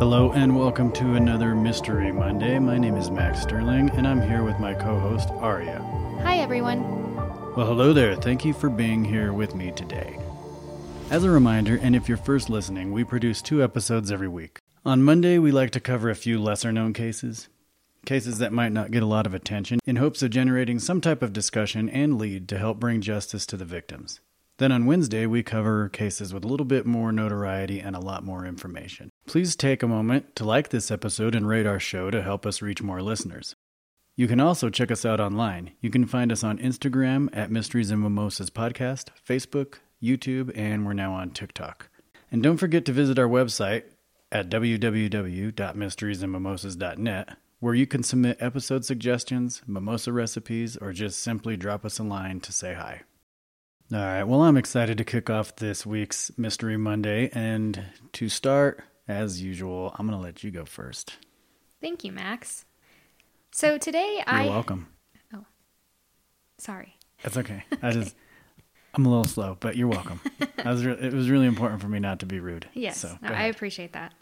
Hello and welcome to another Mystery Monday. My name is Max Sterling and I'm here with my co host, Aria. Hi, everyone. Well, hello there. Thank you for being here with me today. As a reminder, and if you're first listening, we produce two episodes every week. On Monday, we like to cover a few lesser known cases, cases that might not get a lot of attention, in hopes of generating some type of discussion and lead to help bring justice to the victims. Then on Wednesday, we cover cases with a little bit more notoriety and a lot more information. Please take a moment to like this episode and rate our show to help us reach more listeners. You can also check us out online. You can find us on Instagram at Mysteries and Mimosas Podcast, Facebook, YouTube, and we're now on TikTok. And don't forget to visit our website at www.mysteriesandmimosas.net, where you can submit episode suggestions, mimosa recipes, or just simply drop us a line to say hi. All right, well, I'm excited to kick off this week's Mystery Monday. And to start, as usual, I'm going to let you go first. Thank you, Max. So today I You're welcome. Oh, sorry. That's okay. I just, I'm a little slow, but you're welcome. I was re- it was really important for me not to be rude. Yes, So, no, I appreciate that.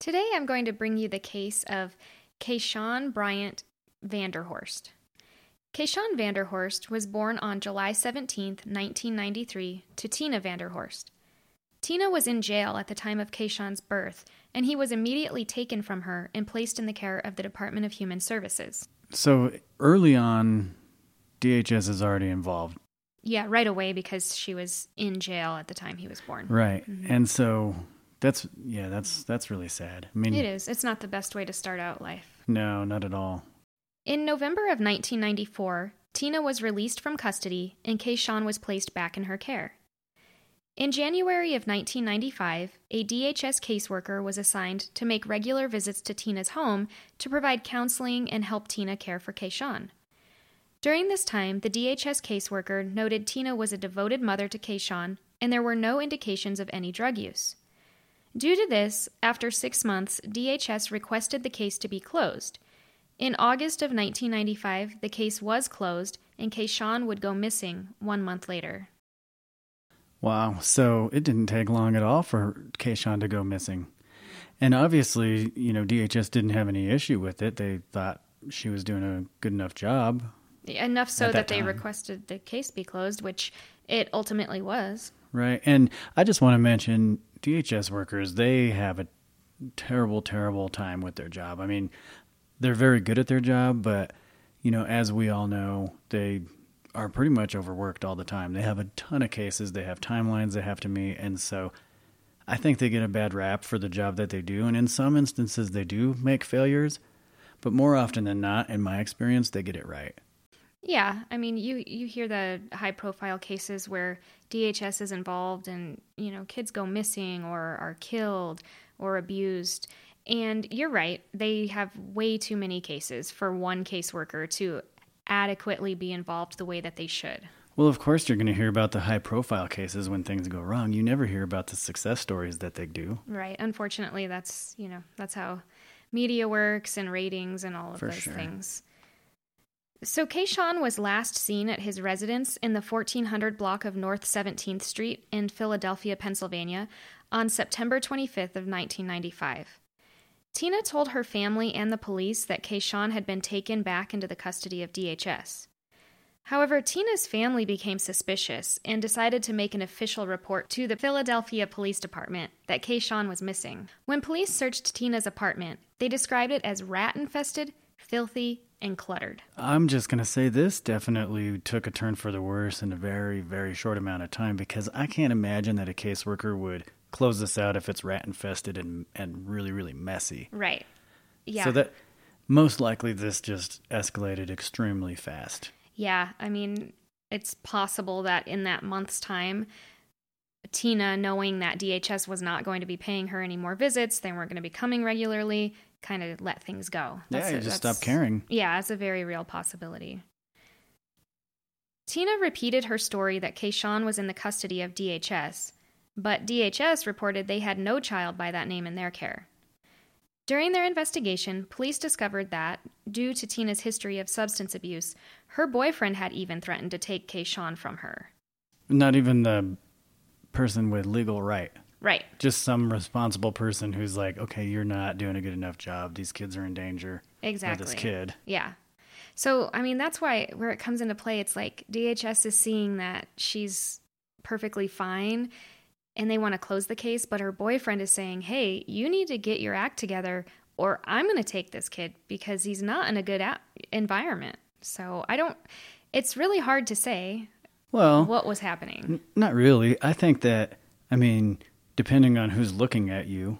Today I'm going to bring you the case of Ke'Shaun Bryant Vanderhorst. Ke'Shaun Vanderhorst was born on July 17, 1993, to Tina Vanderhorst. Tina was in jail at the time of Ke'Shaun's birth, and he was immediately taken from her and placed in the care of the Department of Human Services. So early on, DHS is already involved, Yeah, right away because she was in jail at the time he was born. right? Mm-hmm. And so that's yeah, that's that's really sad. I mean, It is. It's not the best way to start out life. no, not at all. In November of 1994, Tina was released from custody and Ke'Shaun was placed back in her care. In January of 1995, a DHS caseworker was assigned to make regular visits to Tina's home to provide counseling and help Tina care for Ke'Shaun. During this time, the DHS caseworker noted Tina was a devoted mother to Ke'Shaun and there were no indications of any drug use. Due to this, after six months, DHS requested the case to be closed. In August of 1995, the case was closed, and Ke'Shaun would go missing one month later. Wow. So it didn't take long at all for Ke'Shaun to go missing. And obviously, you know, DHS didn't have any issue with it. They thought she was doing a good enough job. Enough so that, that they requested the case be closed, which it ultimately was. Right. And I just want to mention DHS workers, they have a terrible, terrible time with their job. I mean, they're very good at their job, but, you know, as we all know, they are pretty much overworked all the time. They have a ton of cases, they have timelines they have to meet. And so I think they get a bad rap for the job that they do. And in some instances, they do make failures, but more often than not, in my experience, they get it right. Yeah, I mean, you you hear the high profile cases where DHS is involved and, you know, kids go missing or are killed or abused. And you're right, they have way too many cases for one caseworker to adequately be involved the way that they should. Well, of course, you're going to hear about the high profile cases when things go wrong. You never hear about the success stories that they do. Right. Unfortunately, that's, you know, that's how media works and ratings and all of For those sure. things. So Ke'Shaun was last seen at his residence in the 1400 block of North 17th Street in Philadelphia, Pennsylvania on September 25th of 1995. Tina told her family and the police that Ke'Shaun had been taken back into the custody of DHS. However, Tina's family became suspicious and decided to make an official report to the Philadelphia Police Department that Ke'Shaun was missing. When police searched Tina's apartment, they described it as rat infested, filthy, and cluttered. I'm just going to say this definitely took a turn for the worse in a very, very short amount of time because I can't imagine that a caseworker would close this out if it's rat infested and, and really, really messy. Right. Yeah. So that most likely this just escalated extremely fast. Yeah, I mean, it's possible that in that month's time, Tina, knowing that DHS was not going to be paying her any more visits, they weren't going to be coming regularly, kind of let things go. yeah, you just that's- stop caring. Yeah, it's a very real possibility. Tina repeated her story that Ke'Shaun was in the custody of DHS, but DHS reported they had no child by that name in their care. During their investigation, police discovered that, due to Tina's history of substance abuse, her boyfriend had even threatened to take Ke'Shaun from her. Not even the person with legal right. Right. Just some responsible person who's like, okay, you're not doing a good enough job. These kids are in danger. Or Exactly. this kid. Yeah. So, I mean, that's why where it comes into play, it's like DHS is seeing that she's perfectly fine and they want to close the case, but her boyfriend is saying, hey, you need to get your act together or I'm going to take this kid because he's not in a good a- environment. So, I don't, it's really hard to say Well, what was happening. N- Not really. I think that, I mean, depending on who's looking at you,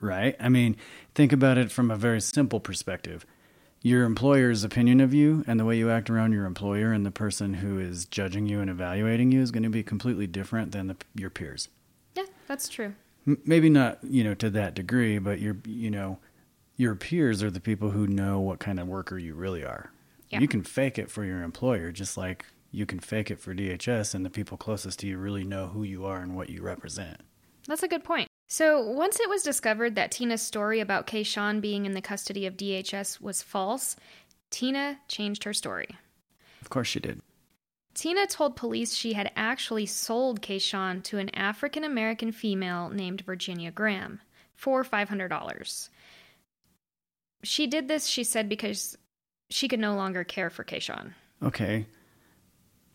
right? I mean, think about it from a very simple perspective. Your employer's opinion of you and the way you act around your employer and the person who is judging you and evaluating you is going to be completely different than the, your peers. Yeah, that's true. M- Maybe not, you know, to that degree, but your, you know, your peers are the people who know what kind of worker you really are. Yeah. You can fake it for your employer, just like you can fake it for DHS, and the people closest to you really know who you are and what you represent. That's a good point. So, once it was discovered that Tina's story about Ke'Shaun being in the custody of DHS was false, Tina changed her story. Of course, she did. Tina told police she had actually sold Ke'Shaun to an African American female named Virginia Graham for $500. She did this, she said, because she could no longer care for Ke'Shaun. Okay.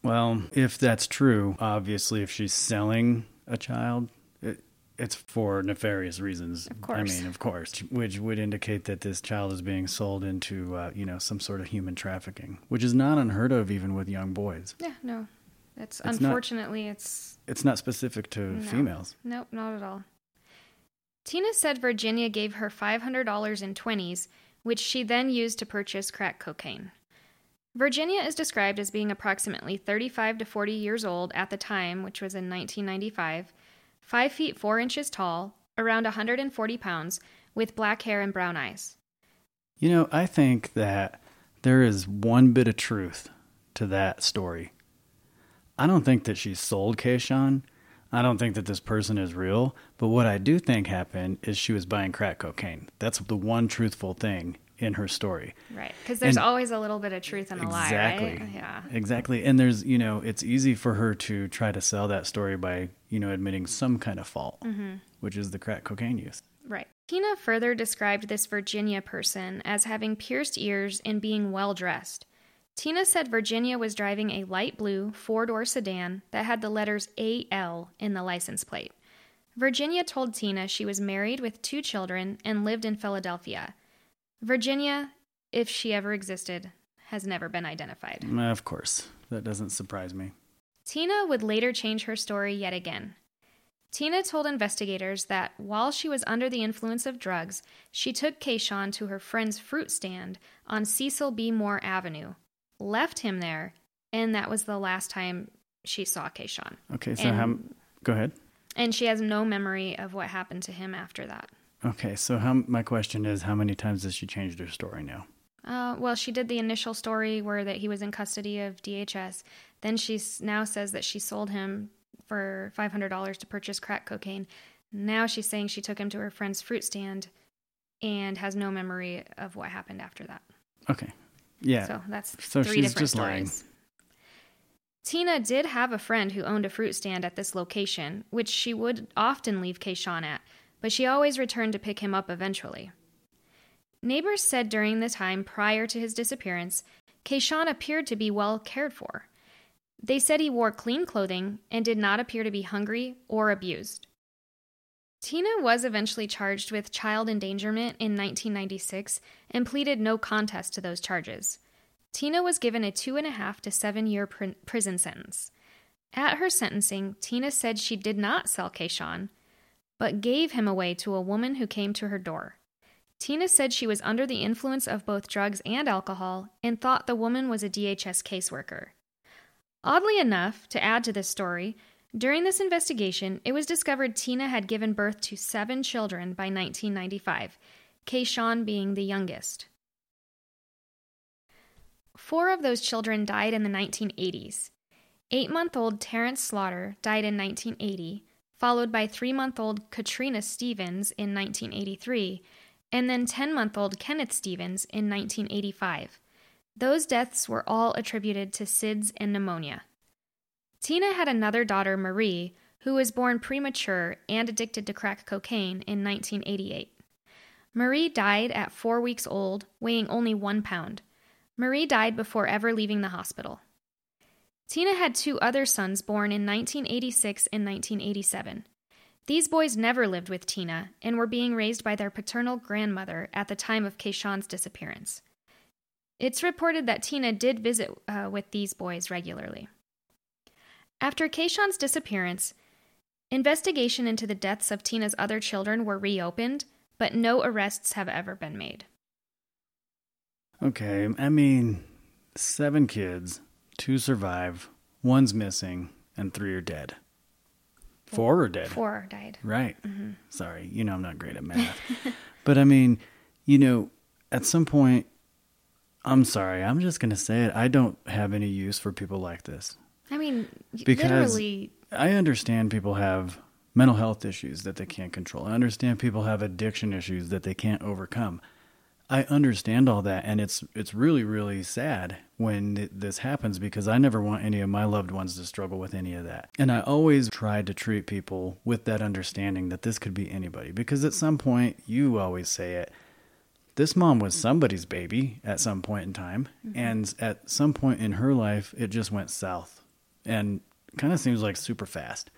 Well, if that's true, obviously, if she's selling a child, it's for nefarious reasons. Of course. I mean, of course, which would indicate that this child is being sold into, uh, you know, some sort of human trafficking, which is not unheard of even with young boys. Yeah, no. It's not- unfortunately it's It's not specific to No. females. Nope, not at all. Tina said Virginia gave her $500 in 20s, which she then used to purchase crack cocaine. Virginia is described as being approximately 35 to 40 years old at the time, which was in 1995, 5 feet 4 inches tall, around 140 pounds, with black hair and brown eyes. You know, I think that there is one bit of truth to that story. I don't think that she sold Ke'Shaun. I don't think that this person is real. But what I do think happened is she was buying crack cocaine. That's the one truthful thing in her story. Right, because there's And- always a little bit of truth in a lie, exactly. right? Yeah. Exactly. And there's, you know, it's easy for her to try to sell that story by, you know, admitting mm-hmm. some kind of fault, mm-hmm. which is the crack cocaine use. Right. Tina further described this Virginia person as having pierced ears and being well dressed. Tina said Virginia was driving a light blue four door sedan that had the letters AL in the license plate. Virginia told Tina she was married with two children and lived in Philadelphia. Virginia, if she ever existed, has never been identified. Of course. That doesn't surprise me. Tina would later change her story yet again. Tina told investigators that while she was under the influence of drugs, she took Ke'Shaun to her friend's fruit stand on Cecil B. Moore Avenue, left him there, and that was the last time she saw Ke'Shaun. Okay, so And- how go ahead. And she has no memory of what happened to him after that. Okay, so how my question is how many times has she changed her story now? Uh, well, she did the initial story where that he was in custody of DHS. Then she now says that she sold him for five hundred dollars to purchase crack cocaine. Now she's saying she took him to her friend's fruit stand, and has no memory of what happened after that. Okay. Yeah. So that's So three she's different just lying. stories. Tina did have a friend who owned a fruit stand at this location, which she would often leave Ke'Shaun at, but she always returned to pick him up eventually. Neighbors said during the time prior to his disappearance, Ke'Shaun appeared to be well cared for. They said he wore clean clothing and did not appear to be hungry or abused. Tina was eventually charged with child endangerment in 1996 and pleaded no contest to those charges. Tina was given a two and a half to seven year pr- prison sentence. At her sentencing, Tina said she did not sell Ke'Shaun, but gave him away to a woman who came to her door. Tina said she was under the influence of both drugs and alcohol and thought the woman was a DHS caseworker. Oddly enough, to add to this story, during this investigation, it was discovered Tina had given birth to seven children by 1995, Ke'Shaun being the youngest. Four of those children died in the 1980s. Eight month old Terrence Slaughter died in 1980, followed by three month old Katrina Stevens in 1983, and then 10 month old Kenneth Stevens in 1985. Those deaths were all attributed to SIDS and pneumonia. Tina had another daughter, Marie, who was born premature and addicted to crack cocaine in 1988. Marie died at four weeks old, weighing only one pound. Marie died before ever leaving the hospital. Tina had two other sons born in 1986 and 1987. These boys never lived with Tina and were being raised by their paternal grandmother at the time of Ke'Shaun's disappearance. It's reported that Tina did visit uh, with these boys regularly. After Ke'Shaun's disappearance, investigation into the deaths of Tina's other children were reopened, but no arrests have ever been made. Okay, I mean, seven kids, two survive, one's missing, and three are dead. Four are dead. Four died. Right. Mm-hmm. Sorry, you know I'm not great at math. but I mean, you know, at some point, I'm sorry, I'm just going to say it. I don't have any use for people like this. I mean, because literally. I understand people have mental health issues that they can't control. I understand people have addiction issues that they can't overcome. I understand all that, and it's it's really really sad when th- this happens because I never want any of my loved ones to struggle with any of that. And I always try to treat people with that understanding that this could be anybody because at some point you always say it. This mom was somebody's baby at some point in time, mm-hmm. and at some point in her life, it just went south, and kind of seems like super fast.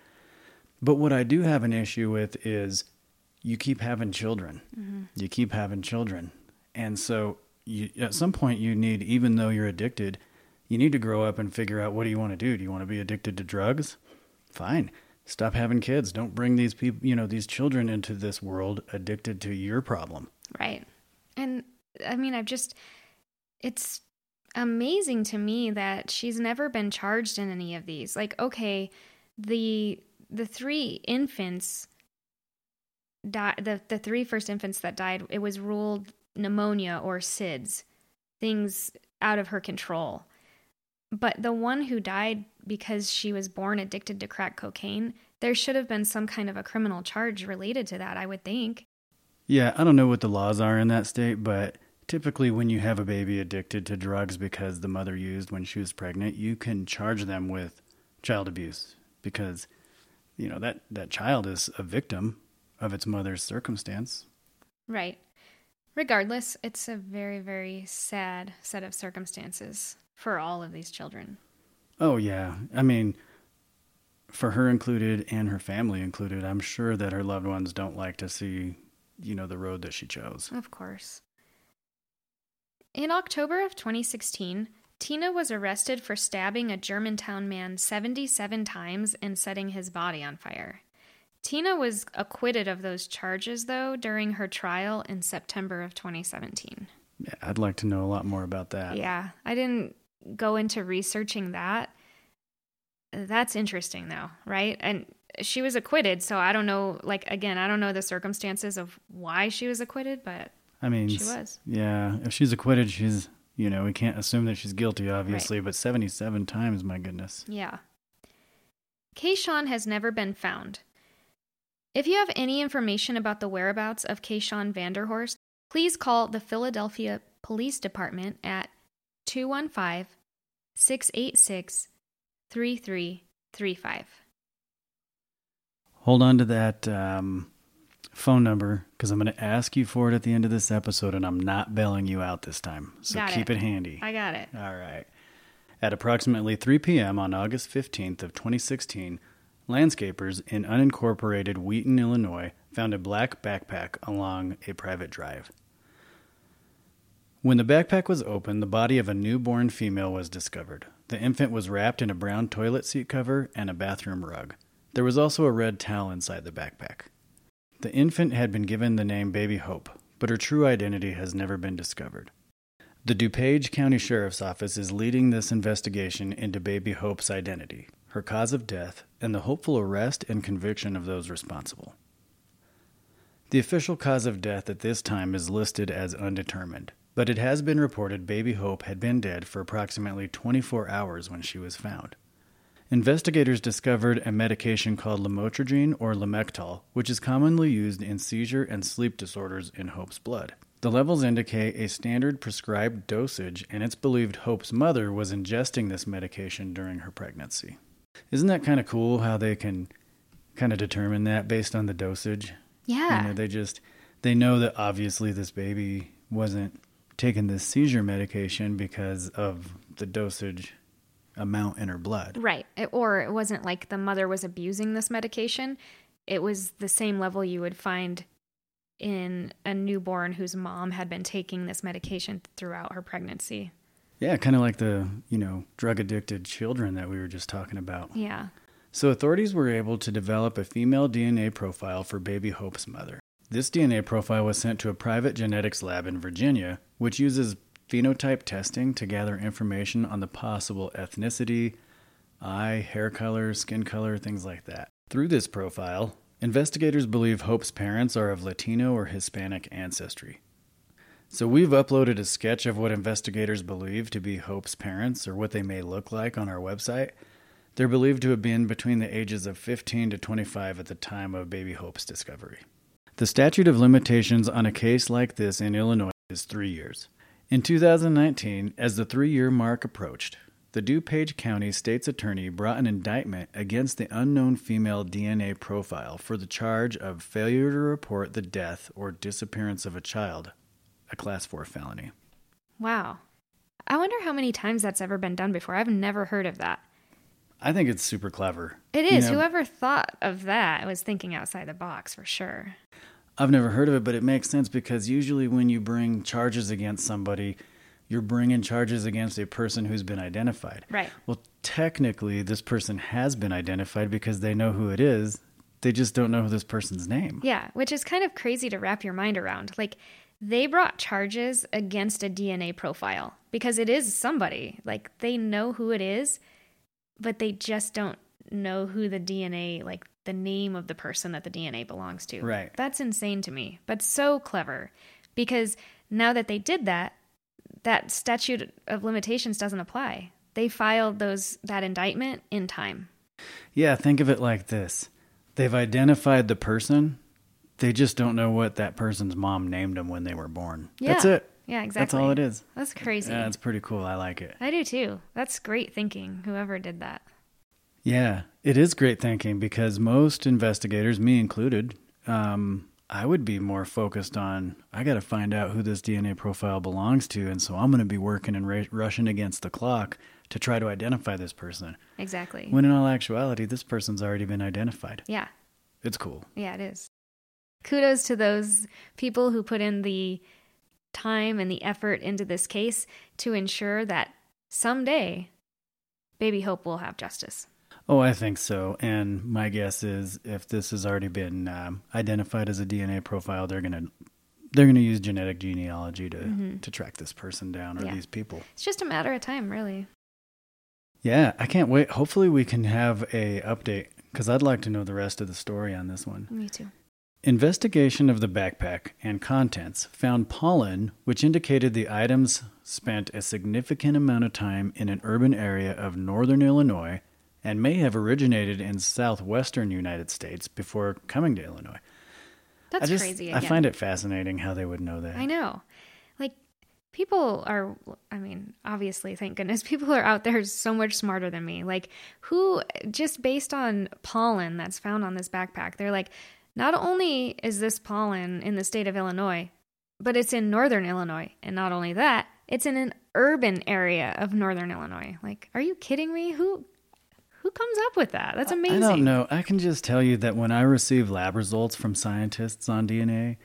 But what I do have an issue with is you keep having children. Mm-hmm. You keep having children. And so you, at some point you need, even though you're addicted, you need to grow up and figure out what do you want to do? Do you want to be addicted to drugs? Fine. Stop having kids. Don't bring these people, you know, these children into this world addicted to your problem. Right. And I mean, I've just, it's amazing to me that she's never been charged in any of these. Like, okay, the the three infants the, the three first infants that died, it was ruled pneumonia or SIDS, things out of her control. But the one who died because she was born addicted to crack cocaine, there should have been some kind of a criminal charge related to that, I would think. Yeah, I don't know what the laws are in that state, but typically when you have a baby addicted to drugs because the mother used when she was pregnant, you can charge them with child abuse because you know that that child is a victim of its mother's circumstance. Right. Regardless, it's a very, very sad set of circumstances for all of these children. Oh, yeah. I mean, for her included and her family included, I'm sure that her loved ones don't like to see, you know, the road that she chose. Of course. In October of 2016, Tina was arrested for stabbing a Germantown man 77 times and setting his body on fire. Tina was acquitted of those charges, though, during her trial in September of 2017. Yeah, I'd like to know a lot more about that. Yeah, I didn't go into researching that. That's interesting, though, right? And she was acquitted, so I don't know, like, again, I don't know the circumstances of why she was acquitted, but I mean, she was. Yeah, if she's acquitted, she's, you know, we can't assume that she's guilty, obviously, right. but 77 times, my goodness. Yeah. Ke'Shaun has never been found. If you have any information about the whereabouts of Ke'Shaun Vanderhorst, please call the Philadelphia Police Department at 215 686 3335. Hold on to that um, phone number because I'm going to ask you for it at the end of this episode, and I'm not bailing you out this time. So got keep it. it handy. I got it. All right. At approximately 3 p.m. on August 15th of 2016, Landscapers in unincorporated Wheaton, Illinois, found a black backpack along a private drive. When the backpack was opened, the body of a newborn female was discovered. The infant was wrapped in a brown toilet seat cover and a bathroom rug. There was also a red towel inside the backpack. The infant had been given the name Baby Hope, but her true identity has never been discovered. The DuPage County Sheriff's Office is leading this investigation into Baby Hope's identity her cause of death, and the hopeful arrest and conviction of those responsible. The official cause of death at this time is listed as undetermined, but it has been reported Baby Hope had been dead for approximately 24 hours when she was found. Investigators discovered a medication called lamotrigine or Lamictal, which is commonly used in seizure and sleep disorders in Hope's blood. The levels indicate a standard prescribed dosage, and it's believed Hope's mother was ingesting this medication during her pregnancy. Isn't that kind of cool how they can kind of determine that based on the dosage. Yeah. You know, they just they know that obviously this baby wasn't taking this seizure medication because of the dosage amount in her blood. Right. It- or it wasn't like the mother was abusing this medication. It was the same level you would find in a newborn whose mom had been taking this medication throughout her pregnancy. Yeah, kind of like the, you know, drug addicted children that we were just talking about. Yeah. So authorities were able to develop a female DNA profile for baby Hope's mother. This DNA profile was sent to a private genetics lab in Virginia, which uses phenotype testing to gather information on the possible ethnicity, eye, hair color, skin color, things like that. Through this profile, investigators believe Hope's parents are of Latino or Hispanic ancestry. So we've uploaded a sketch of what investigators believe to be Hope's parents or what they may look like on our website. They're believed to have been between the ages of 15 to 25 at the time of baby Hope's discovery. The statute of limitations on a case like this in Illinois is three years. In 2019, as the three year mark approached, the DuPage County State's Attorney brought an indictment against the unknown female DNA profile for the charge of failure to report the death or disappearance of a child, a Class 4 felony. Wow. I wonder how many times that's ever been done before. I've never heard of that. I think it's super clever. It is. You know, Whoever thought of that was thinking outside the box for sure. I've never heard of it, but it makes sense because usually when you bring charges against somebody, you're bringing charges against a person who's been identified. Right. Well, technically, this person has been identified because they know who it is. They just don't know this person's name. Yeah, which is kind of crazy to wrap your mind around. Like, they brought charges against a DNA profile because it is somebody. Like, they know who it is, but they just don't know who the DNA, like, the name of the person that the DNA belongs to. Right. That's insane to me, but so clever because now that they did that, that statute of limitations doesn't apply. They filed those that indictment in time. Yeah, think of it like this they've identified the person, they just don't know what that person's mom named them when they were born. That's Yeah. it. Yeah, exactly. That's all it is. That's crazy. Yeah, it's pretty cool. I like it. I do too. That's great thinking, whoever did that. Yeah, it is great thinking because most investigators, me included, um, I would be more focused on I got to find out who this DNA profile belongs to, and so I'm going to be working and ra- rushing against the clock to try to identify this person. Exactly. When in all actuality, this person's already been identified. yeah. It's cool. Yeah, it is. Kudos to those people who put in the time and the effort into this case to ensure that someday Baby Hope will have justice. Oh, I think so. And my guess is if this has already been um, identified as a DNA profile, they're gonna they're gonna use genetic genealogy to to track this person down or Mm-hmm. Yeah. these people. It's just a matter of time, really. Yeah, I can't wait. Hopefully, we can have a update because I'd like to know the rest of the story on this one. Me too. Investigation of the backpack and contents found pollen, which indicated the items spent a significant amount of time in an urban area of northern Illinois and may have originated in southwestern United States before coming to Illinois. That's I just, crazy. I find it fascinating how they would know that. I know. Like, people are, I mean, obviously, thank goodness, people are out there so much smarter than me. Like, who, just based on pollen that's found on this backpack, they're like, not only is this pollen in the state of Illinois, but it's in northern Illinois. And not only that, it's in an urban area of northern Illinois. Like, are you kidding me? Who, who comes up with that? That's amazing. I don't know. I can just tell you that when I receive lab results from scientists on DNA,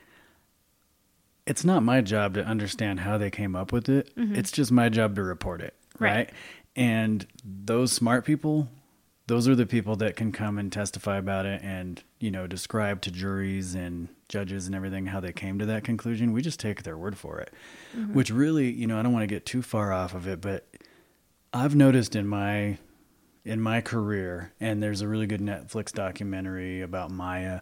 it's not my job to understand how they came up with it. It's just my job to report it. Mm-hmm. Right. Right. And those smart people, those are the people that can come and testify about it and, you know, describe to juries and judges and everything how they came to that conclusion. We just take their word for it, Mm-hmm. which really, you know, I don't want to get too far off of it, but I've noticed in my in my career, and there's a really good Netflix documentary about Maya.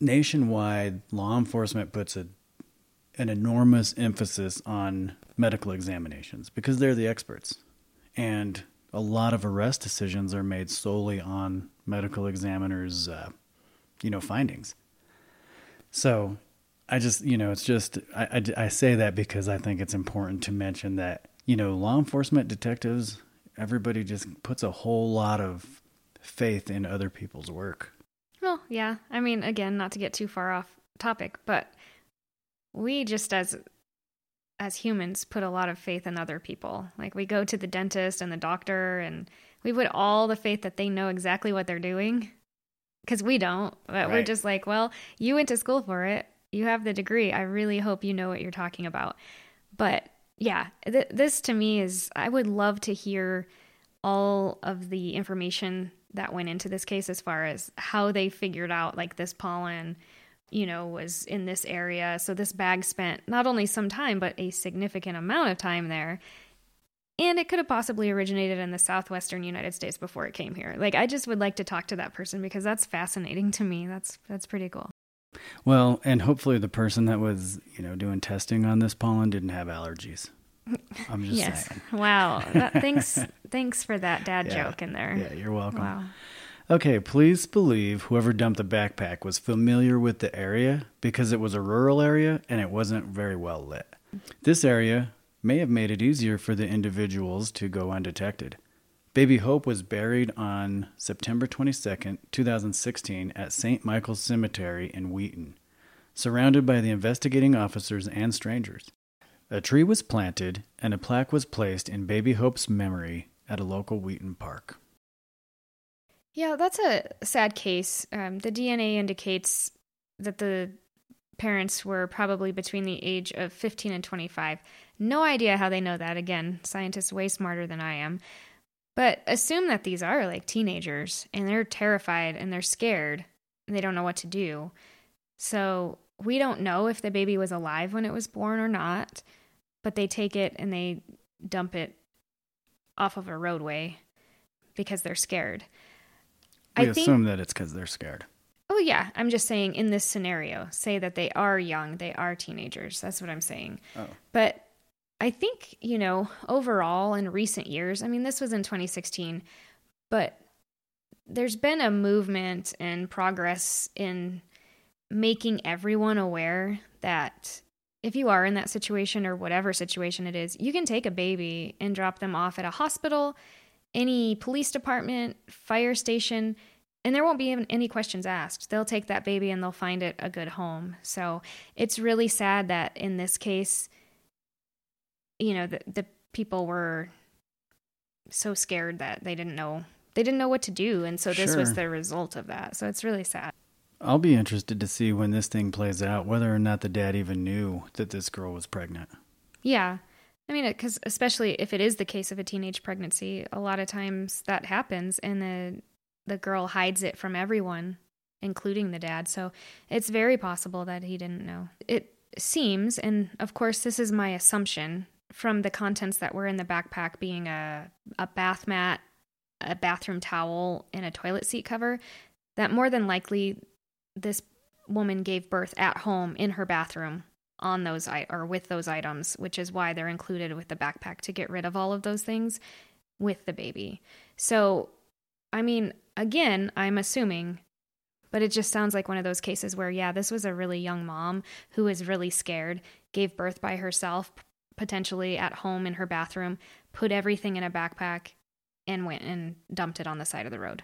Nationwide, law enforcement puts a an enormous emphasis on medical examinations because they're the experts, and a lot of arrest decisions are made solely on medical examiners, uh, you know, findings. So, I just, you know, it's just I, I, I say that because I think it's important to mention that you know law enforcement detectives everybody just puts a whole lot of faith in other people's work. Well, yeah. I mean, again, not to get too far off topic, but we just as as humans put a lot of faith in other people. Like we go to the dentist and the doctor and we put all the faith that they know exactly what they're doing because we don't. But right. we're just like, well, you went to school for it. You have the degree. I really hope you know what you're talking about. But yeah, th- this to me is, I would love to hear all of the information that went into this case as far as how they figured out like this pollen you know was in this area so this bag spent not only some time but a significant amount of time there and it could have possibly originated in the southwestern United States before it came here. Like I just would like to talk to that person because that's fascinating to me. That's that's pretty cool. Well, and hopefully the person that was, you know, doing testing on this pollen didn't have allergies. I'm just yes. saying. Wow. That, thanks thanks for that dad yeah. joke in there. Yeah, you're welcome. Wow. Okay, please believe whoever dumped the backpack was familiar with the area because it was a rural area and it wasn't very well lit. This area may have made it easier for the individuals to go undetected. Baby Hope was buried on September 22, 2016, at St. Michael's Cemetery in Wheaton, surrounded by the investigating officers and strangers. A tree was planted and a plaque was placed in Baby Hope's memory at a local Wheaton park. Yeah, that's a sad case. Um, the DNA indicates that the parents were probably between the age of 15 and 25. No idea how they know that. Again, scientists way smarter than I am. But assume that these are like teenagers and they're terrified and they're scared and they don't know what to do. So we don't know if the baby was alive when it was born or not, but they take it and they dump it off of a roadway because they're scared. We I assume think, that it's because they're scared. Yeah. I'm just saying in this scenario, say that they are young, they are teenagers. That's what I'm saying. Oh. But I think, you know, overall in recent years, I mean, this was in 2016, but there's been a movement and progress in making everyone aware that if you are in that situation or whatever situation it is, you can take a baby and drop them off at a hospital, any police department, fire station, and there won't be even any questions asked. They'll take that baby and they'll find it a good home. So it's really sad that in this case, you know, the, the people were so scared that they didn't know they didn't know what to do and so this sure. was the result of that so it's really sad i'll be interested to see when this thing plays out whether or not the dad even knew that this girl was pregnant yeah i mean because especially if it is the case of a teenage pregnancy a lot of times that happens and the the girl hides it from everyone including the dad so it's very possible that he didn't know it seems and of course this is my assumption from the contents that were in the backpack being a, a bath mat, a bathroom towel, and a toilet seat cover, that more than likely this woman gave birth at home in her bathroom on those or with those items, which is why they're included with the backpack to get rid of all of those things with the baby. So, I mean, again, I'm assuming, but it just sounds like one of those cases where, yeah, this was a really young mom who was really scared, gave birth by herself, potentially at home in her bathroom, put everything in a backpack, and went and dumped it on the side of the road.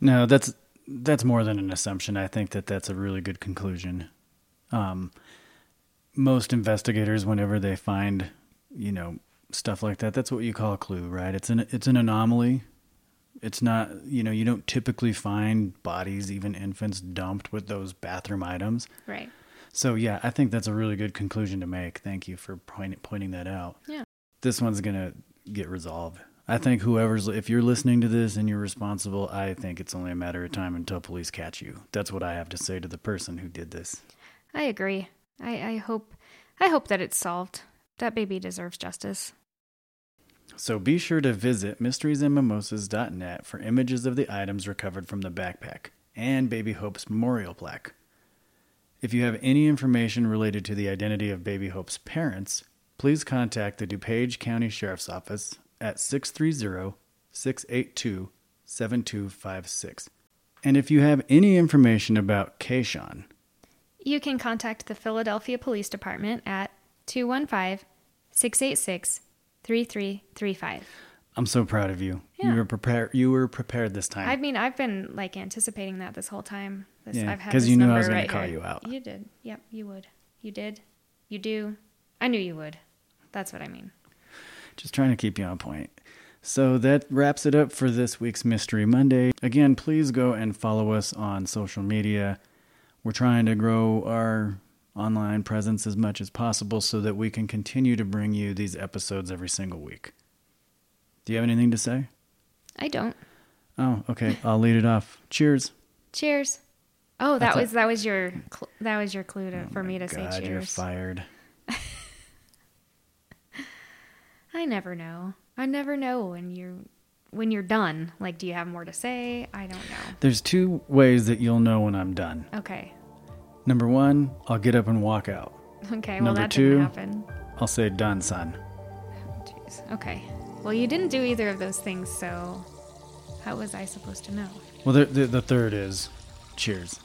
No, that's that's more than an assumption. I think that that's a really good conclusion. Um, most investigators, whenever they find, you know, stuff like that, that's what you call a clue, right? It's an it's an anomaly. It's not, you know, you don't typically find bodies, even infants, dumped with those bathroom items. Right. So yeah, I think that's a really good conclusion to make. Thank you for point, pointing that out. Yeah. This one's going to get resolved. I think whoever's if you're listening to this and you're responsible, I think it's only a matter of time until police catch you. That's what I have to say to the person who did this. I agree. I, I hope I hope that it's solved. That baby deserves justice. So be sure to visit mysteriesandmimosas.net for images of the items recovered from the backpack and Baby Hope's memorial plaque. If you have any information related to the identity of Baby Hope's parents, please contact the DuPage County Sheriff's Office at 630 682 7256. And if you have any information about Ke'Shaun, you can contact the Philadelphia Police Department at 215 686 3335. I'm so proud of you. Yeah. You were prepared. You were prepared this time. I mean, I've been like anticipating that this whole time. This, Yeah, I've had 'cause you knew I was gonna call here. you out. You did. Yep, you would. You did. You do. I knew you would. That's what I mean. Just trying to keep you on point. So that wraps it up for this week's Mystery Monday. Again, please go and follow us on social media. We're trying to grow our online presence as much as possible so that we can continue to bring you these episodes every single week. Do you have anything to say? I don't. Oh, okay. I'll lead it off. Cheers. Cheers. Oh, that That's a- was that was your cl- that was your clue to, oh for me to Oh God, say you're cheers. fired. I never know. I never know when you're when you're done. Like, do you have more to say? I don't know. There's two ways that you'll know when I'm done. Okay. Number one, I'll get up and walk out. Okay. Well, Number that two. didn't happen. I'll say, done, son. Jeez. Okay. Well, you didn't do either of those things, so how was I supposed to know? Well, the, the, the third is cheers.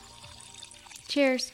Cheers.